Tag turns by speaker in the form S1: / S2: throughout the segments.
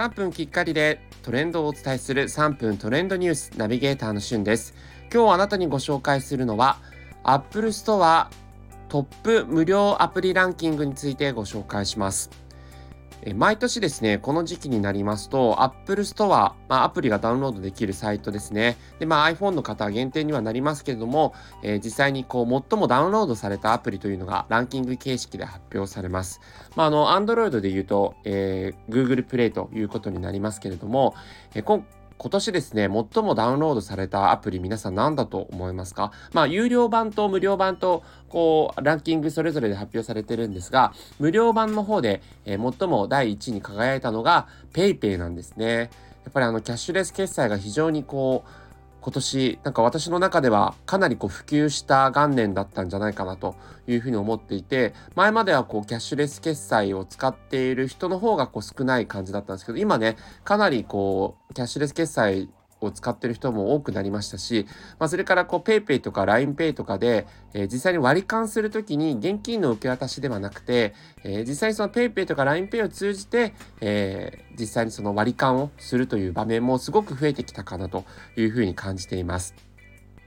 S1: 3分きっかりでトレンドをお伝えする3分トレンドニュースナビゲーターのしゅんです。今日あなたにご紹介するのは Apple Store トップ無料アプリランキングについてご紹介します。毎年ですね、この時期になりますと、Apple Store、まあ、アプリがダウンロードできるサイトですね。で、まあ、iPhone の方限定にはなりますけれども、えー、実際にこう、最もダウンロードされたアプリというのがランキング形式で発表されます。まあ、あの、Android で言うと、えー、Google Play ということになりますけれども、えー、今今年ですね、最もダウンロードされたアプリ皆さん何だと思いますか？まあ、有料版と無料版と、こう、ランキングそれぞれで発表されてるんですが、無料版の方で、えー、最も第1位に輝いたのが PayPay なんですね。やっぱりあの、キャッシュレス決済が非常にこう、今年なんか私の中ではかなりこう普及した元年だったんじゃないかなというふうに思っていて前まではこうキャッシュレス決済を使っている人の方がこう少ない感じだったんですけど今ねかなりこうキャッシュレス決済を使ってる人も多くなりましたし、まあ、それからこう PayPay とか LINEPay とかで、えー、実際に割り勘するときに現金の受け渡しではなくて、えー、実際にその PayPay とか LINEPay を通じて、えー、実際にその割り勘をするという場面もすごく増えてきたかなというふうに感じています。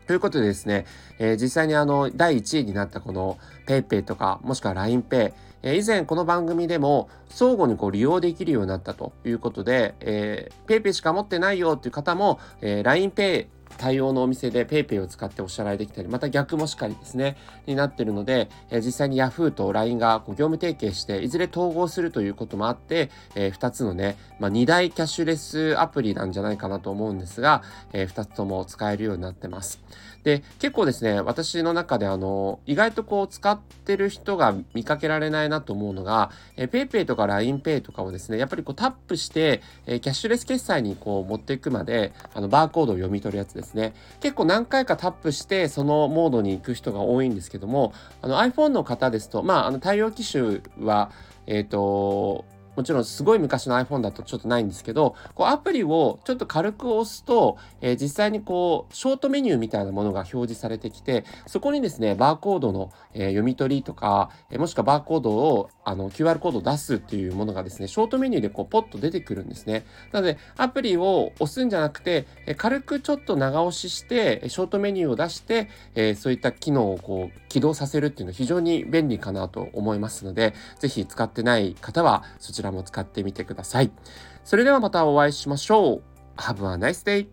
S1: ということでですね、えー、実際にあの第1位になったこの PayPay とかもしくは LINEPay、え、以前この番組でも相互にこう利用できるようになったということで、えー、PayPay しか持ってないよっていう方も、えー、LINEPay 対応のお店で PayPay を使ってお支払いできたり、また逆もしかりですね、になっているので、え、実際に Yahoo と LINE がこう業務提携して、いずれ統合するということもあって、えー、2つのね、まあ、2大キャッシュレスアプリなんじゃないかなと思うんですが、えー、2つとも使えるようになってます。で、結構ですね、私の中であの、意外とこう使ってる人が見かけられないなと思うのが、えー、PayPay とか LINEPay とかをですね、やっぱりこうタップして、えー、キャッシュレス決済にこう持っていくまで、あの、バーコードを読み取るやつですね。結構何回かタップしてそのモードに行く人が多いんですけどもあの iPhone の方ですとまああの対応機種はえっ、ー、ともちろんすごい昔の iPhone だとちょっとないんですけど、こうアプリをちょっと軽く押すと、えー、実際にこう、ショートメニューみたいなものが表示されてきて、そこにですね、バーコードの、えー、読み取りとか、えー、もしくはバーコードを、あの、QR コードを出すっていうものがですね、ショートメニューでこう、ポッと出てくるんですね。なので、アプリを押すんじゃなくて、え軽くちょっと長押しして、ショートメニューを出して、えそういった機能をこう、起動させるっていうのは非常に便利かなと思いますので、ぜひ使ってない方はそちらちらも使ってみてください。それではまたお会いしましょう。Have a nice day!